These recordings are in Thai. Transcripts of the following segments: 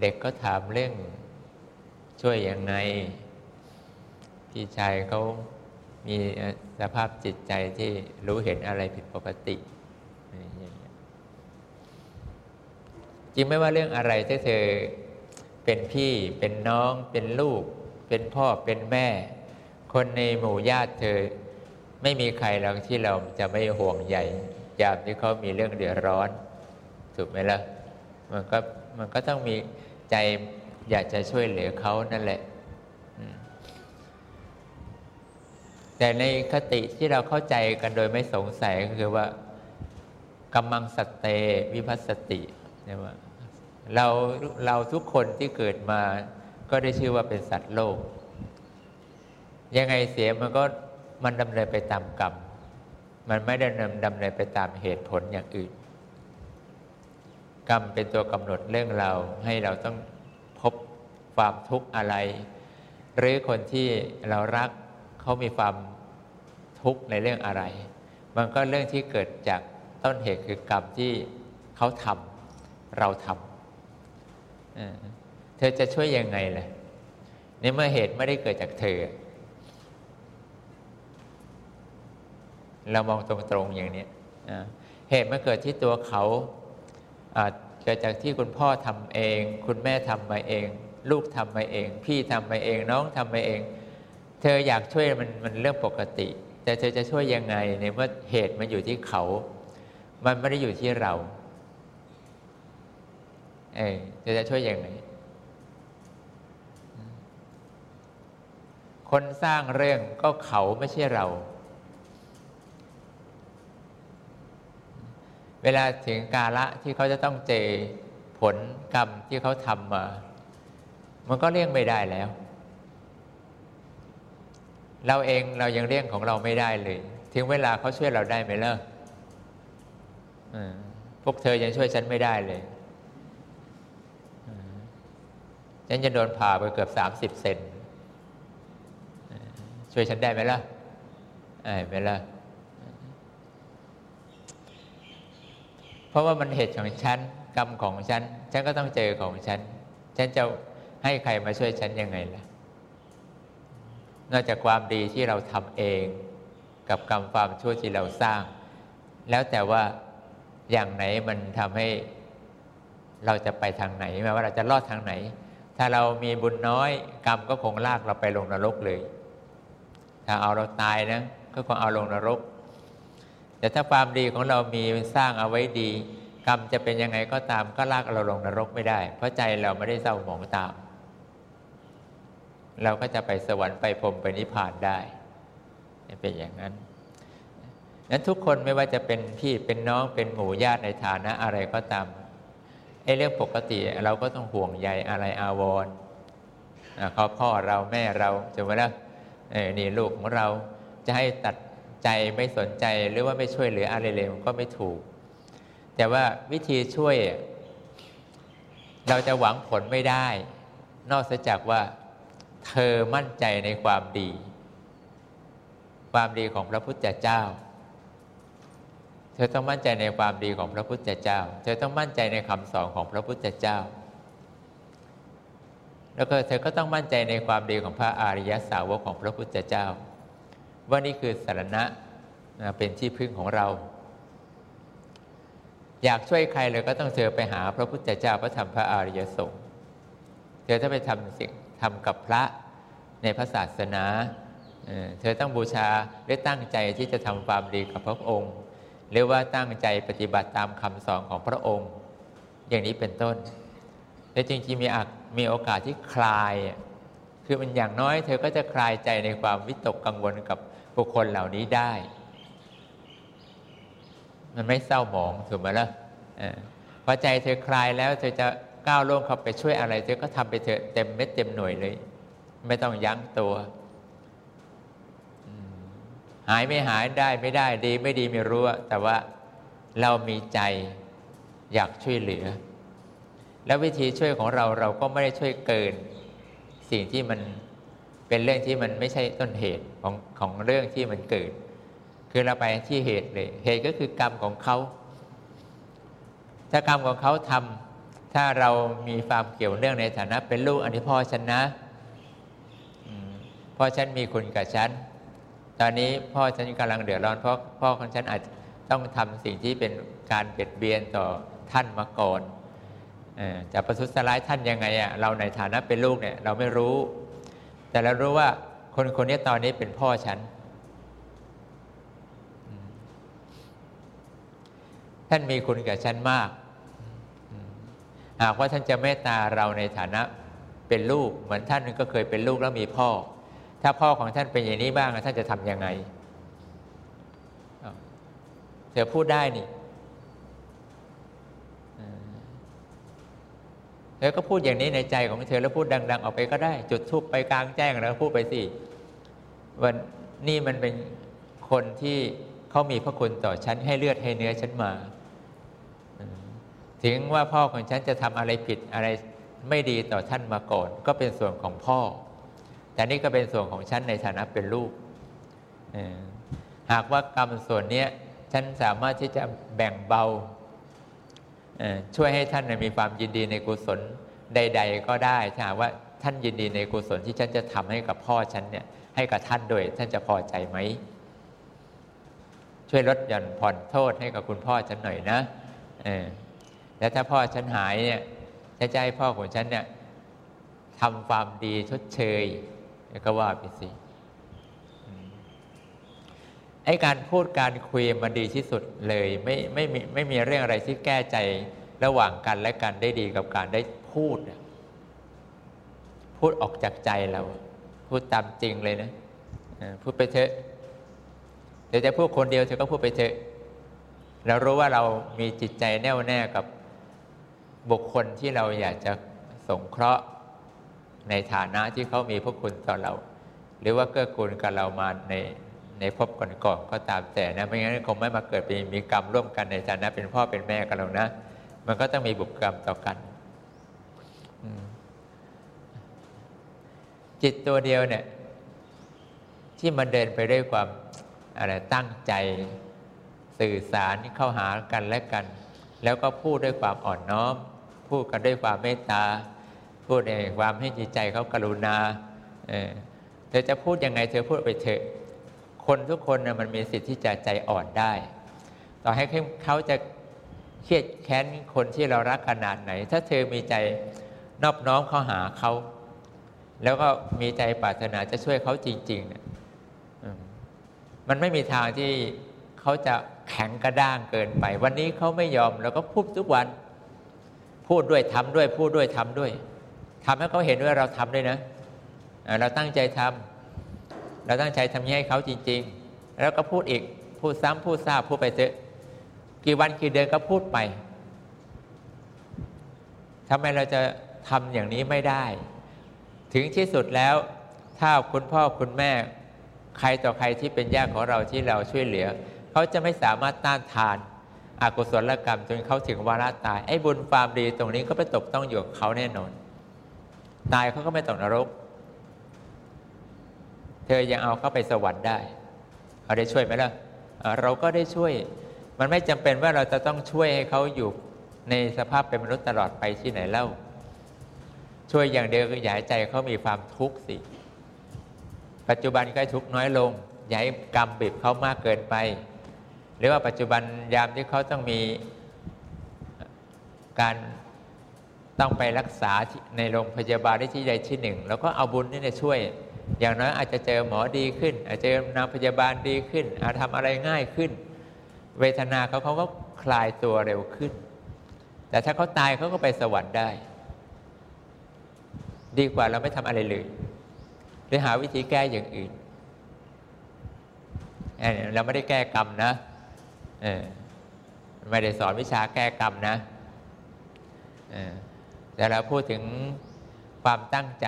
เด็กก็ถามเรื่องช่วยยังไง พี่ชายเขามีสภาพจิตใจที่รู้เห็นอะไรผิดปกติ จริงไม่ว่าเรื่องอะไรถ้าเธอเป็นพี่เป็นน้องเป็นลูก เป็นพ่อเป็นแม่ คนในหมู่ญาติเธอ ไม่มีใครหรอกที่เราจะไม่ห่วงใยยามที่เขามีเรื่องเดือดร้อน ถูกไหมละ่ะมันก็มันก็ต้องมี ใจอยากจะช่วยเหลือเขานั่นแหละ แต่ในคติที่เราเข้าใจกันโดยไม่สงสัยก็คือว่ากำมังสเตวิพัสติเนี่ยว่าเราเราทุกคนที่เกิดมาก็ได้ชื่อว่าเป็นสัตว์โลก ยังไงเสียมันก็มันดำเนินไปตามกรรม มันไม่ได้ดำเนินไปตามเหตุผลอย่างอื่น กรรมเป็นตัวกำหนดเรื่องเราให้เราต้องพบความทุกข์อะไร หรือคนที่เรารักเขามีความทุกข์ในเรื่องอะไร มันก็เรื่องที่เกิดจากต้นเหตุคือกรรมที่เขาทำเราทำเธอจะช่วยยังไงล่ะในเมื่อเหตุไม่ได้เกิดจากเธอ เรามองตรงๆอย่างนี้เหตุมันเกิดที่ตัวเขา เกิดจากที่คุณพ่อทำเอง คุณแม่ทำมาเอง ลูกทำมาเอง พี่ทำมาเองน้องทำมาเอง เธออยากช่วยมันมันเรื่องปกติ แต่เธอจะช่วยยังไงในเมื่อเหตุมันอยู่ที่เขา มันไม่ได้อยู่ที่เราเออเธอจะช่วยยังไงคนสร้างเรื่องก็เขาไม่ใช่เรา เวลาถึงกาละที่เขาจะต้องเจผลกรรมที่เขาทำมา มันก็เลี่ยงไม่ได้แล้ว เราเองเรายังเลี่ยงของเราไม่ได้เลย ถึงเวลาเขาช่วยเราได้ไหมเล่ะพวกเธอยังช่วยฉันไม่ได้เลยฉันจะโดนผ่าไปเกือบสามสิบเซนช่วยฉันได้ไหมล่ะไม่ล่ะ ราะว่ามันเหตุของฉันกรรมของฉัน ฉันก็ต้องเจอของฉัน ฉันจะให้ใครมาช่วยฉันยังไงล่ะ นอกจากความดีที่เราทำเอง กับกรรมความชั่วที่เราสร้าง แล้วแต่ว่าอย่างไหนมันทำให้เราจะไปทางไหนแม้ว่าเราจะรอดทางไหน ถ้าเรามีบุญน้อยกรรมก็คงลากเราไปลงนรกเลย ถ้าเอาเราตายนะก็คงเอาลงนรก แต่ถ้าความดีของเรามีสร้างเอาไว้ดี กรรมจะเป็นยังไงก็ตามก็ลากเราลงนรกไม่ได้ เพราะใจเราไม่ได้เศร้าหมองตาม เราก็จะไปสวรรค์ไปพรมไปนิพพานได้เป็นอย่างนั้นนั้นทุกคนไม่ว่าจะเป็นพี่เป็นน้องเป็นหมู่ญาติในฐานะอะไรก็ตามไอ้เรื่องปกติเราก็ต้องห่วงใยอะไรอาวรเขาพ่อเราแม่เราจะว่าแล้วนี่ลูกของเราจะให้ตัด ใจไม่สนใจหรือว่าไม่ช่วยเหลืออะไรเลยมันก็ไม่ถูก แต่ว่าวิธีช่วย เราจะหวังผลไม่ได้ นอกจากว่าเธอมั่นใจในความดี ความดีของพระพุทธเจ้า เธอต้องมั่นใจในความดีของพระพุทธเจ้า เธอต้องมั่นใจในคำสอนของพระพุทธเจ้า แล้วก็เธอก็ต้องมั่นใจในความดีของพระอริยสาวกของพระพุทธเจ้า ว่านี่คือสารณะเป็นที่พึ่งของเรา อยากช่วยใครเลยก็ต้องเธอไปหาพระพุทธเจ้าพระธรรมพระอริยสงฆ์เธอถ้าไปทำสิ่งทำกับพระในพระศาสนาเธอต้องบูชาและตั้งใจที่จะทำความดีกับพระองค์ หรือว่าตั้งใจปฏิบัติตามคำสอนของพระองค์ อย่างนี้เป็นต้นแต่จริงๆมีมีโอกาสที่คลาย คือมันอย่างน้อย เธอก็จะคลายใจในความวิตกกังวลกับ บุคคลเหล่านี้ได้ มันไม่เศร้าหมองถูกไหมล่ะพอใจเธอคลายแล้วเธอจะก้าวล่วงเข้าไปช่วยอะไร เธอก็ทำไปเถอะเต็มเม็ดเต็มหน่วยเลย ไม่ต้องยั้งตัว หายไม่หายได้ไม่ได้ดีไม่ดีไม่รู้ แต่ว่าเรามีใจอยากช่วยเหลือ แล้ววิธีช่วยของเราเราก็ไม่ได้ช่วยเกิน สิ่งที่มัน เป็นเรื่องที่มันไม่ใช่ต้นเหตุของของเรื่องที่มันเกิด คือเราไปที่เหตุเลยเหตุก็คือกรรมของเขา ถ้ากรรมของเขาทำถ้ถ้าเรามีความเกี่ยวเนื่องในฐานะ เป็นลูกอันนี้พ่อฉันนะพ่อฉันมีคุณกับฉัน ตอนนี้พ่อฉันกำลังเดือดร้อนเพราะพ่อของฉันอาจต้องทำสิ่งที่เป็นการเบียดเบียนต่อท่านมาก่อนจะประทุษร้ายท่านยังไงอะเราในฐานะเป็นลูกเนี่ยเราไม่รู้ แต่เรารู้ว่าคนคนนี้ตอนนี้เป็นพ่อฉัน ท่านมีคุณกับฉันมาก หากว่าท่านจะเมตตาเราในฐานะเป็นลูก เหมือนท่านก็เคยเป็นลูกแล้วมีพ่อ ถ้าพ่อของท่านเป็นอย่างนี้บ้างท่านจะทำยังไง เธอพูดได้นี่ ธอก็พูดอย่างนี้ในใจของเธอแล้วพูดดัง ๆ ออกไปก็ได้ จุดทุบไปกลางแจ้งแล้วพูดไปสิวันนี่มันเป็นคนที่เขามีพระคุณต่อฉันให้เลือดให้เนื้อฉันมา ถึงว่าพ่อของฉันจะทำอะไรผิดอะไรไม่ดีต่อท่านมาก่อน ก็เป็นส่วนของพ่อ แต่นี่ก็เป็นส่วนของฉันในฐานะเป็นลูกหากว่ากรรมส่วนนี้ฉันสามารถที่จะแบ่งเบา ช่วยให้ท่านมีความยินดีในกุศลใด ๆ ก็ได้ถ้าหากว่าท่านยินดีในกุศลที่ฉันจะทำให้กับพ่อฉันเนี่ยให้กับท่านโดยท่านจะพอใจไหมช่วยลดหย่อนผ่อนโทษให้กับคุณพ่อฉันหน่อยนะเออแล้วถ้าพ่อฉันหายเนี่ยจะใจพ่อของฉันเนี่ยทำความดีชดเชยก็ว่าไปสิ ไอ้การพูดการคุยมันดีที่สุดเลยไม่ไม่มีไม่มีเรื่องอะไรที่แก้ใจระหว่างกันและกันได้ดีกับการได้พูด พูดออกจากใจเรา พูดตามจริงเลยนะพูดไปเถอะเดี๋ยวจะพูดคนเดียวเธอก็พูดไปเถอะเรารู้ว่าเรามีจิตใจแน่วแน่กับบุคคลที่เราอยากจะสงเคราะห์ในฐานะที่เขามีพระคุณต่อเรา หรือว่าเกื้อกูลกับเรามาใน ในภพก่อนๆก็ตามแต่นะไม่งั้นคงไม่มาเกิดเป็นมีกรรมร่วมกันในฐานะเป็นพ่อเป็นแม่กันหรอกนะ มันก็ต้องมีบุญกรรมต่อกันจิตตัวเดียวเนี่ย ที่มันเดินไปด้วยความอะไรตั้งใจสื่อสารเข้าหากันและกัน แล้วก็พูดด้วยความอ่อนน้อม พูดกันด้วยความเมตตา พูดในความให้จิตใจเขากรุณาเเธอจะพูดยังไงเธอพูดไปเถอะ คนทุกคนนะมันมีสิทธิ์ที่จะใจอ่อนได้ ต่อให้เขาจะเครียดแค้นคนที่เรารักขนาดไหน ถ้าเธอมีใจนอบน้อมเข้าหาเขา แล้วก็มีใจปรารถนาจะช่วยเขาจริงๆเนี่ยมันไม่มีทางที่เขาจะแข็งกระด้างเกินไป วันนี้เขาไม่ยอมเราก็พูดทุกวัน พูดด้วยทำด้วย พูดด้วยทำด้วยทำให้เขาเห็นว่าเราทำด้วยนะ เราตั้งใจทำ เราตั้งใจทำให้เขาจริง ๆ แล้วก็พูดอีก พูดซ้ำพูดซาพูดไปเถอะกี่วันกี่เดือนก็พูดไปทำไมเราจะทำอย่างนี้ไม่ได้ ถึงที่สุดแล้ว ถ้าคุณพ่อคุณแม่ ใครต่อใครที่เป็นญาติของเราที่เราช่วยเหลือ เขาจะไม่สามารถต้านทานอากุศลกรรมจนเขาถึงวาระตาย ไอ้บุญความดีตรงนี้ก็ไปตกต้องอยู่กับเขาแน่นอน ตายเขาก็ไม่ตกนรก เธอยังเอาเขาไปสวรรค์ได้เขาได้ช่วยไหมล่ะเราก็ได้ช่วย มันไม่จำเป็นว่าเราจะต้องช่วยให้เขาอยู่ในสภาพเป็นมนุษย์ตลอดไปที่ไหนเล่า ช่วยอย่างเดียวคืออย่าให้ใจเขามีความทุกข์สิ ปัจจุบันก็ทุกข์น้อยลงอย่าให้กรรมบีบเขามากเกินไป หรือว่าปัจจุบันยามที่เขาต้องมีการต้องไปรักษาในโรงพยาบาลที่ใดที่หนึ่ง แล้วก็เอาบุญนี่ช่วย อย่างน้อยอาจจะเจอหมอดีขึ้น อาจจะเจอนางพยาบาลดีขึ้น อาจทำอะไรง่ายขึ้น เวทนาเขาเขาก็คลายตัวเร็วขึ้น แต่ถ้าเขาตายเขาก็ไปสวรรค์ได้ ดีกว่าเราไม่ทำอะไรเลยหรือหาวิธีแก้อย่างอื่นเราไม่ได้แก้กรรมนะไม่ได้สอนวิชาแก้กรรมนะแต่เราพูดถึง ความตั้งใจ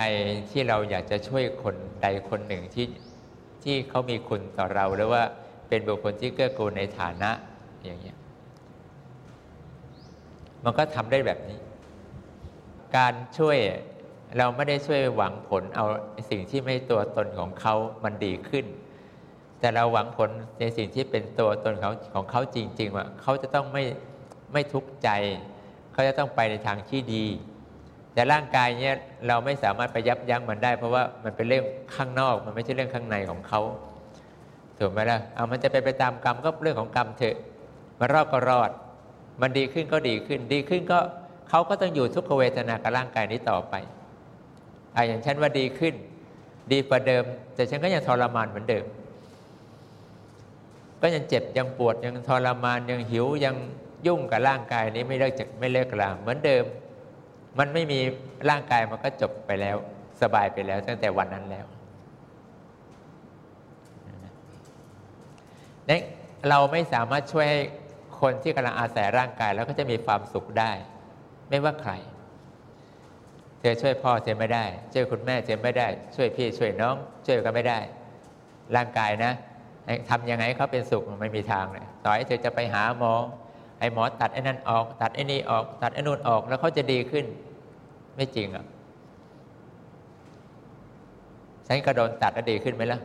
ที่เราอยากจะช่วยคนใดคนหนึ่งที่ที่เขามีคุณต่อเราหรือว่าเป็นบุคคลที่เกื้อกูลในฐานะอย่างเงี้ยมันก็ทำได้แบบนี้ การช่วยเราไม่ได้ช่วยหวังผลเอาสิ่งที่ไม่ตัวตนของเขามันดีขึ้น แต่เราหวังผลในสิ่งที่เป็นตัวตนของของเขาจริง ๆ ว่าเขาจะต้องไม่ไม่ทุกข์ใจ เขาจะต้องไปในทางที่ดี แต่ร่างกายเนี่ยเราไม่สามารถไปยับยั้งมันได้ เพราะว่ามันเป็นเรื่องข้างนอก มันไม่ใช่เรื่องข้างในของเขาถูกไหมล่ะเอามันจะไปไปตามกรรมก็เรื่องของกรรมเถอะมันรอดก็รอด มันดีขึ้นก็ดีขึ้น ดีขึ้นก็เขาก็ต้องอยู่ทุกขเวทนากับร่างกายนี้ต่อไปอ่าอย่างฉันว่าดีขึ้น ดีกว่าเดิม แต่ฉันก็ยังทรมานเหมือนเดิม ก็ยังเจ็บยังปวดยังทรมานยังหิวยังยุ่งกับร่างกายนี้ไม่เลิกจากไม่เลิกลาเหมือนเดิม มันไม่มีร่างกายมันก็จบไปแล้ว สบายไปแล้วตั้งแต่วันนั้นแล้วนี่เราไม่สามารถช่วยให้คนที่กำลังอาศัยร่างกาย แล้วก็จะมีความสุขได้ ไม่ว่าใครเธอช่วยพ่อเธอไม่ได้ ช่วยคุณแม่เธอไม่ได้ ช่วยพี่ช่วยน้อง ช่วยกันไม่ได้ ร่างกายนะทำยังไงเขาเป็นสุขไม่มีทางเลยต่อให้เธอจะไปหาหมอ ไอ้หมอตัดไอ้นั่นออก ตัดไอ้นี่ออก ตัดไอ้นู่นออก แล้วเขาจะดีขึ้น ไม่จริงอะฉันก็โดนตัดแล้วดีขึ้นไหมล่ะ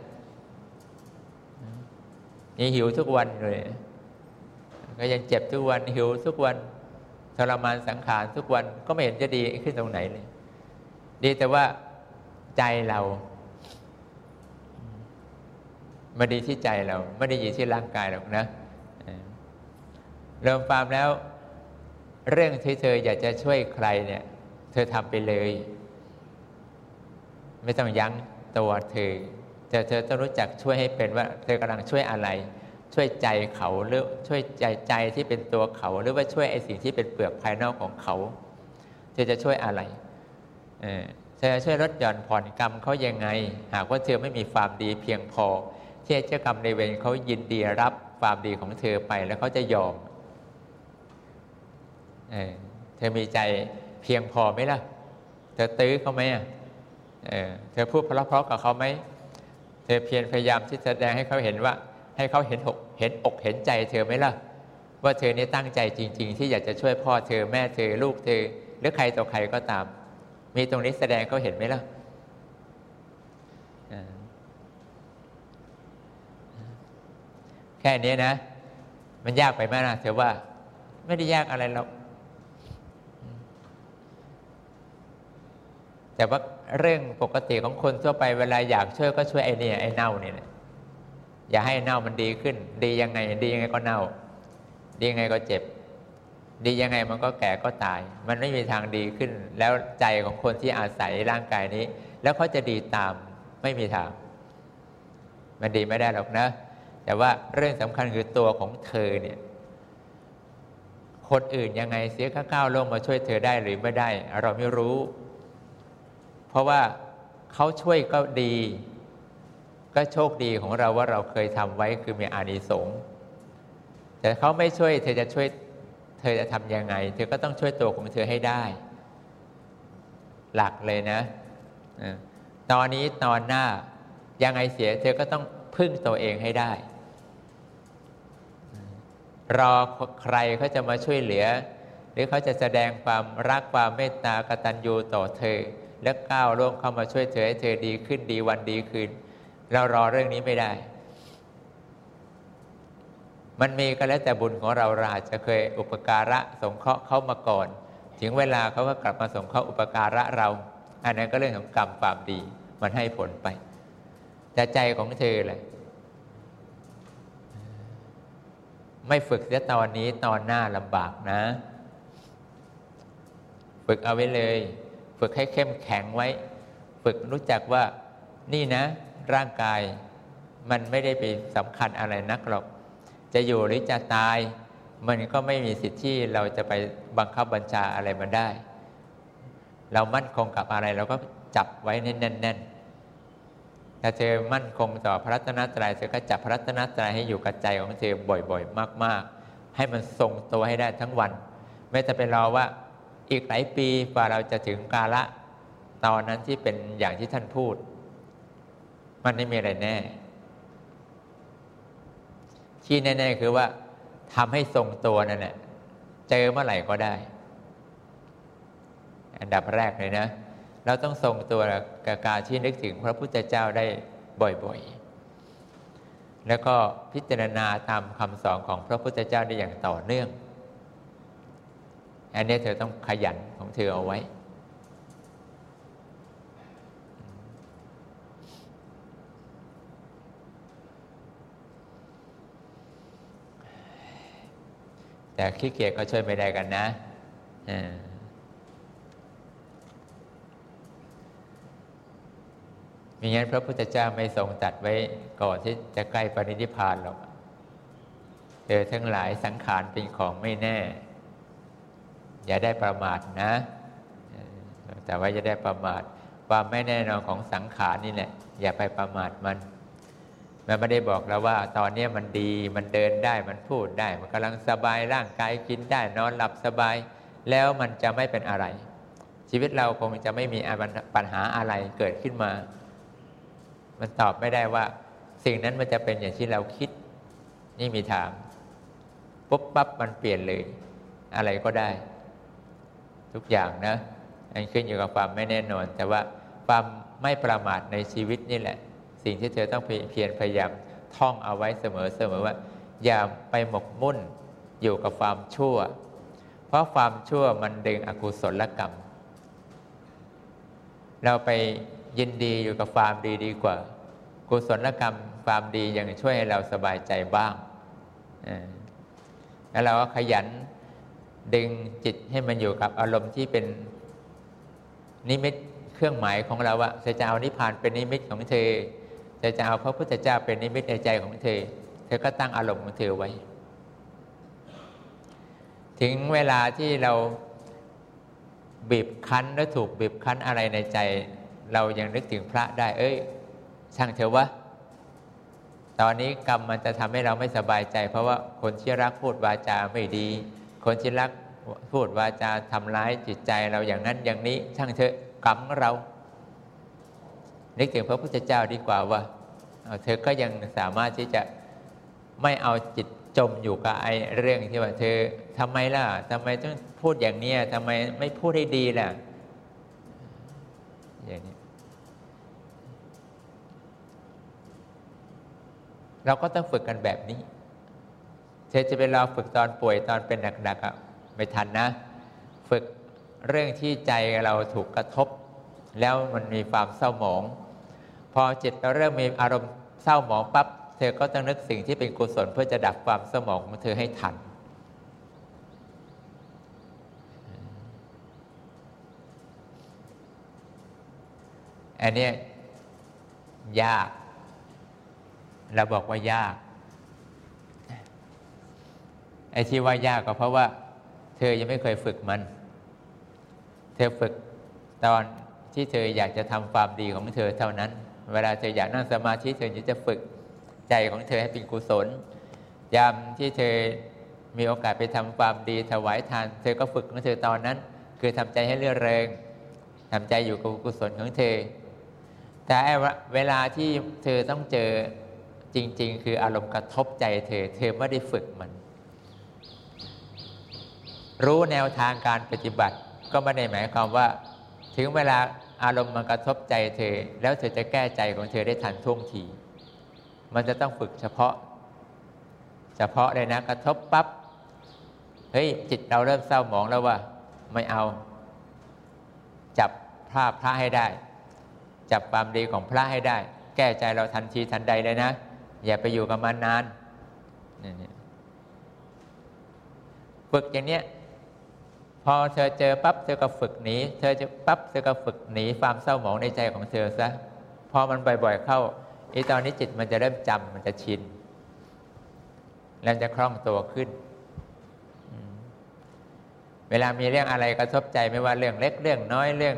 นี่หิวทุกวันเลยก็ยังเจ็บทุกวันหิวทุกวันทรมานสังขารทุกวันก็ไม่เห็นจะดีขึ้นตรงไหนเลย ดีแต่ว่าใจเราไม่ดีที่ใจเรา ไม่ได้อยู่ที่ร่างกายหรอกนะ เริ่มฟาร์มแล้ว เรื่องที่เธออยากจะช่วยใครเนี่ย เธอทำไปเลย ไม่ต้องยั้งตัวเธอแต่เธอต้องรู้จักช่วยให้เป็นว่า เธอกำลังช่วยอะไร ช่วยใจเขาหรือช่วยใจใจที่เป็นตัวเขา หรือว่าช่วยไอสิ่งที่เป็นเปลือกภายนอกของเขา เธอจะช่วยอะไรเธอจะช่วยลดหย่อนผ่อนกรรมเขายังไง หากว่าเธอไม่มีความดีเพียงพอที่เจ้ากรรมในเวรเขายินดีรับความดีของเธอไปแล้วเขาจะยอม เเธอมีใจเพียงพอไหมล่ะ เธอตื้อเขาไหมอะเเธอพูดเพราะๆกับเขาไหม เธอเพียรพยายามที่แสดงให้เขาเห็นว่า ให้เขาเห็นอกเห็นอกเห็นใจ เธอไหมล่ะ ว่าเธอนี่ตั้งใจจริง ๆ ที่อยากจะช่วยพ่อเธอแม่เธอลูกเธอ หรือใครต่อใครก็ตาม มีตรงนี้แสดงเขาเห็นไหมล่ะแค่นี้นะ มันยากไปไหมนะเธอว่า ไม่ได้ยากอะไรหรอก แต่ว่าเรื่องปกติของคนทั่วไปเวลาอยากช่วยก็ช่วยไอ้นี่ยไอ้เน่าเนี่แหละอย่าให้เน่ามันดีขึ้น ดียังไง ดียังไงก็เน่า ดียังไงก็เจ็บ ดียังไงมันก็แก่ก็ตาย มันไม่มีทางดีขึ้น แล้วใจของคนที่อาศัยร่างกายนี้ แล้วเขาจะดีตามไม่มีทาง มันดีไม่ได้หรอกนะ แต่ว่าเรื่องสำคัญคือตัวของเธอเนี่ยคนอื่นยังไงเสียข้าก้าวลงมาช่วยเธอได้หรือไม่ได้ เราไม่รู้ เพราะว่าเขาช่วยก็ดี ก็โชคดีของเราว่าเราเคยทำไว้คือมีอานิสงส์แต่เขาไม่ช่วย เธอจะช่วย เธอจะทำยังไง เธอก็ต้องช่วยตัวของเธอให้ได้ หลักเลยนะ ตอนนี้ตอนหน้ายังไงเสีย เธอก็ต้องพึ่งตัวเองให้ได้ รอใครเขาจะมาช่วยเหลือ หรือเขาจะแสดงความรักความเมตตากตัญญูต่อเธอ และก้าวล่วงเข้ามาช่วยเธอให้เธอดีขึ้นดีวันดีคืน เรารอเรื่องนี้ไม่ได้ มันมีก็แล้วแต่บุญของเราราจะเคยอุปการะสงเคราะห์เขามาก่อน ถึงเวลาเขาก็กลับมาสงเคราะห์อุปการะเรา อันนั้นก็เรื่องของกรรมความดี มันให้ผลไป แต่ใจของเธอแหละไม่ฝึกเสียตอนนี้ตอนหน้าลำบากนะ ฝึกเอาไว้เลย ฝึกให้เข้มแข็งไว้ ฝึกรู้จักว่านี่นะ ร่างกายมันไม่ได้ไปสำคัญอะไรนักหรอก จะอยู่หรือจะตาย มันก็ไม่มีสิทธิ์ที่เราจะไปบังคับบัญชาอะไรมันได้ เรามั่นคงกับอะไรเราก็จับไว้แน่นๆถ้าเธอมั่นคงต่อพระรัตนตรัยเธอก็จับพระรัตนตรัยให้อยู่กับใจของเธอบ่อยๆ มาก ๆ ให้มันทรงตัวให้ได้ทั้งวัน ไม่จะไปรอว่า อีกหลายปีกว่าเราจะถึงกาละตอนนั้นที่เป็นอย่างที่ท่านพูด มันไม่มีอะไรแน่ ที่แน่ ๆ คือว่าทำให้ทรงตัวนั่นแหละเจอเมื่อไหร่ก็ได้ อันดับแรกเลยนะ เราต้องทรงตัวกับการที่นึกถึงพระพุทธเจ้าได้บ่อยๆ แล้วก็พิจารณาตามคำสอนของพระพุทธเจ้าได้อย่างต่อเนื่อง อันนี้เธอต้องขยันของเธอเอาไว้ แต่ขี้เกียจก็ช่วยไม่ได้กันนะมีงั้นพระพุทธเจ้าไม่ทรงตัดไว้ก่อนที่จะใกล้ปรินิพานหรอกเธอทั้งหลายสังขารเป็นของไม่แน่ อย่าได้ประมาทนะ แต่ว่าจะได้ประมาทความไม่แน่นอนของสังขารนี่แหละอย่าไปประมาทมันมันไม่ได้บอกแล้วว่า ตอนนี้มันดีมันเดินได้มันพูดได้ มันกำลังสบายร่างกายกินได้ นอนหลับสบาย แล้วมันจะไม่เป็นอะไร ชีวิตเราคงจะไม่มีปัญหาอะไรเกิดขึ้นมา มันตอบไม่ได้ว่า สิ่งนั้นมันจะเป็นอย่างที่เราคิด นี่มีทางปุ๊บปั๊บมันเปลี่ยนเลย อะไรก็ได้ ทุกอย่างนะอันขึ้นอยู่กับความไม่แน่นอน แต่ว่าความไม่ประมาทในชีวิตนี่แหละ สิ่งที่เธอต้องเพียรพยายามท่องเอาไว้เสมอเสมอว่า อย่าไปหมกมุ่นอยู่กับความชั่ว เพราะความชั่วมันดึงอกุศลกรรม เราไปยินดีอยู่กับความดีดีกว่า กุศลกรรมความดียังช่วยให้เราสบายใจบ้างแล้วเราก็ขยัน ดึงจิตให้มันอยู่กับอารมณ์ที่เป็นนิมิตเครื่องหมายของเราว่าจะเอานิพพานเป็นนิมิตของเธอจะจะเอาพระพุทธเจ้าเป็นนิมิตในใจของเธอ เธอก็ตั้งอารมณ์ของเธอไว้ ถึงเวลาที่เราบีบคั้นและถูกบีบคั้นอะไรในใจ เรายังนึกถึงพระได้ เอ้ย ช่างเถอะวะตอนนี้กรรมมันจะทำให้เราไม่สบายใจ เพราะว่าคนที่รักพูดวาจาไม่ดี คนที่รักพูดวาจาทำร้ายจิตใจเราอย่างนั้นอย่างนี้ช่างเถอะกรรมเรา นึกถึงพระพุทธเจ้าดีกว่าว่าเธอก็ยังสามารถที่จะไม่เอาจิตจมอยู่กับไอ้เรื่องที่ว่า เธอทำไมล่ะทำไมต้องพูดอย่างนี้ทำไมไม่พูดให้ดีล่ะอย่างนี้เราก็ต้องฝึกกันแบบนี้ ธอจะไปรอฝึกตอนป่วยตอนเป็นหนักๆไม่ทันนะ ฝึกเรื่องที่ใจเราถูกกระทบ แล้วมันมีความเศร้าหมอง พอจิตเราเริ่มมีอารมณ์เศร้าหมองปับ๊บเธอก็ต้องนึกสิ่งที่เป็นกุศลเพื่อจะดับความเศร้าหมองของเธอให้ทัน อันนี้ยาก เราบอกว่ายาก ไอ้ที่ว่ายากก็เพราะว่า เธอยังไม่เคยฝึกมัน เธอฝึกตอนที่เธออยากจะทำความดีของเธอเท่านั้น เวลาเธออยากนั่งสมาธิเธอจะฝึกใจของเธอให้เป็นกุศล ยามที่เธอมีโอกาสไปทำความดีถวายทาน เธอก็ฝึกของเธอตอนนั้น คือทำใจให้เรื่อเริงทำใจอยู่กับกุศลของเธอ แต่เวลาที่เธอต้องเจอจริง ๆ คืออารมณ์กระทบใจเธอ เธอไม่ได้ฝึกมัน รู้แนวทางการปฏิบัติ ก็ไม่ได้หมายความว่า ถึงเวลาอารมณ์มันกระทบใจเธอ แล้วเธอจะแก้ใจของเธอได้ทันท่วงที มันจะต้องฝึกเฉพาะ เฉพาะเลยนะ กระทบปับ๊บเฮ้ยจิตเราเริ่มเศร้าหมองแล้วว่า ไม่เอา จับภาพพระให้ได้ จับความดีของพระให้ได้ แก้ใจเราทันทีทันใดเลยนะ อย่าไปอยู่กับมันนานฝึกอย่างเนี้ย พอเธอเจอปั๊บเธอก็ฝึกหนีเธอจะปั๊บเธอก็ฝึกหนีความเศร้าหมองในใจของเธอซะพอมันบ่อยๆเข้าไอ้ตอนนี้จิตมันจะเริ่มจำมันจะชินแล้วจะคล่องตัวขึ้น เวลามีเรื่องอะไรกระทบใจไม่ว่าเรื่องเล็กเรื่องน้อยเรื่อง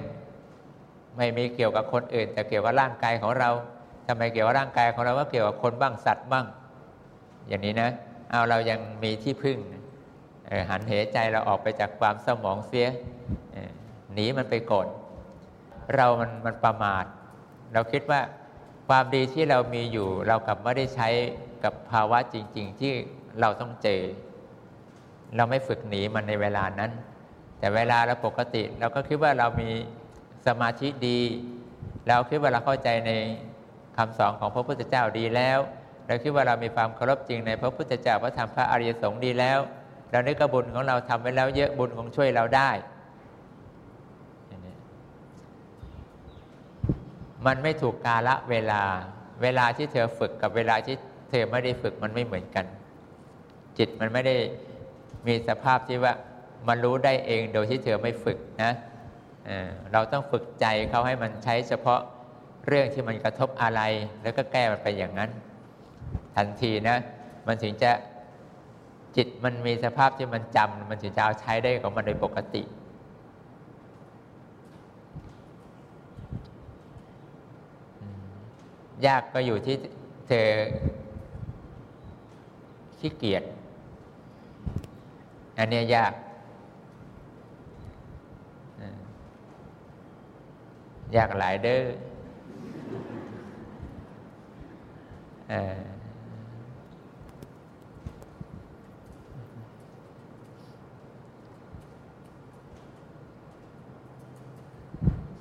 ไม่มีเกี่ยวกับคนอื่น แต่เกี่ยวกับร่างกายของเราทำไมเกี่ยวกับร่างกายของเราก็เกี่ยวกับคนบ้างสัตว์บ้าง อย่างนี้นะ เอาเรายังมีที่พึ่ง หันเหใจเราออกไปจากความสมองเสียหนีมันไปโกรธเรามันมันประมาท เราคิดว่าความดีที่เรามีอยู่ เรากลับไม่ได้ใช้กับภาวะจริง ๆ ที่เราต้องเจอ เราไม่ฝึกหนีมันในเวลานั้น แต่เวลาเราปกติ เราก็คิดว่าเรามีสมาธิดี เราคิดว่าเราเข้าใจในคำสอนของพระพุทธเจ้าดีแล้ว เราคิดว่าเรามีความเคารพจริงในพระพุทธเจ้าพระธรรมพระอริยสงฆ์ดีแล้ว เรานึกว่าบุญของเราทำไปแล้วเยอะบุญคงช่วยเราได้มันไม่ถูกกาละเวลา เวลาที่เธอฝึกกับเวลาที่เธอไม่ได้ฝึกมันไม่เหมือนกัน จิตมันไม่ได้มีสภาพที่ว่ามันรู้ได้เองโดยที่เธอไม่ฝึกนะเราต้องฝึกใจเขาให้มันใช้เฉพาะเรื่องที่มันกระทบอะไร แล้วก็แก้มันไปอย่างนั้น ทันทีนะ มันถึงจะ จิตมันมีสภาพที่มันจำมันถึงจะเอาใช้ได้ของมันโดยปกติ ยากก็อยู่ที่เธอขี้เกียจอันนี้ยาก ยากหลายเด้อ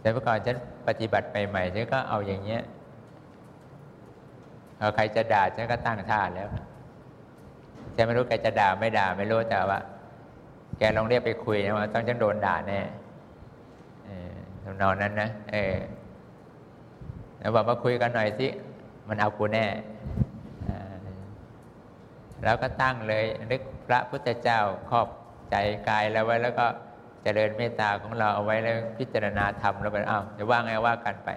แต่เมื่อก่อนฉันปฏิบัติใหม่ๆฉันก็เอาอย่างเงี้ยเอาใครจะด่าฉันก็ตั้งท่าแล้วฉันไม่รู้แกจะด่าไม่ด่าไม่รู้แต่ว่า แกลองเรียกไปคุยนะว่าต้องฉันโดนด่าแน่ทำนองนั้นนะเออแล้วบอกมาคุยกันหน่อยสิมันเอากูแน่แล้วก็ตั้งเลยนึกพระพุทธเจ้าครอบใจกายแล้วไว้แล้วก็ จริญเมตตาของเราเอาไว้แล้วพิจารณาธรรมแล้วไปอ้าวจะว่าไงว่ากันไป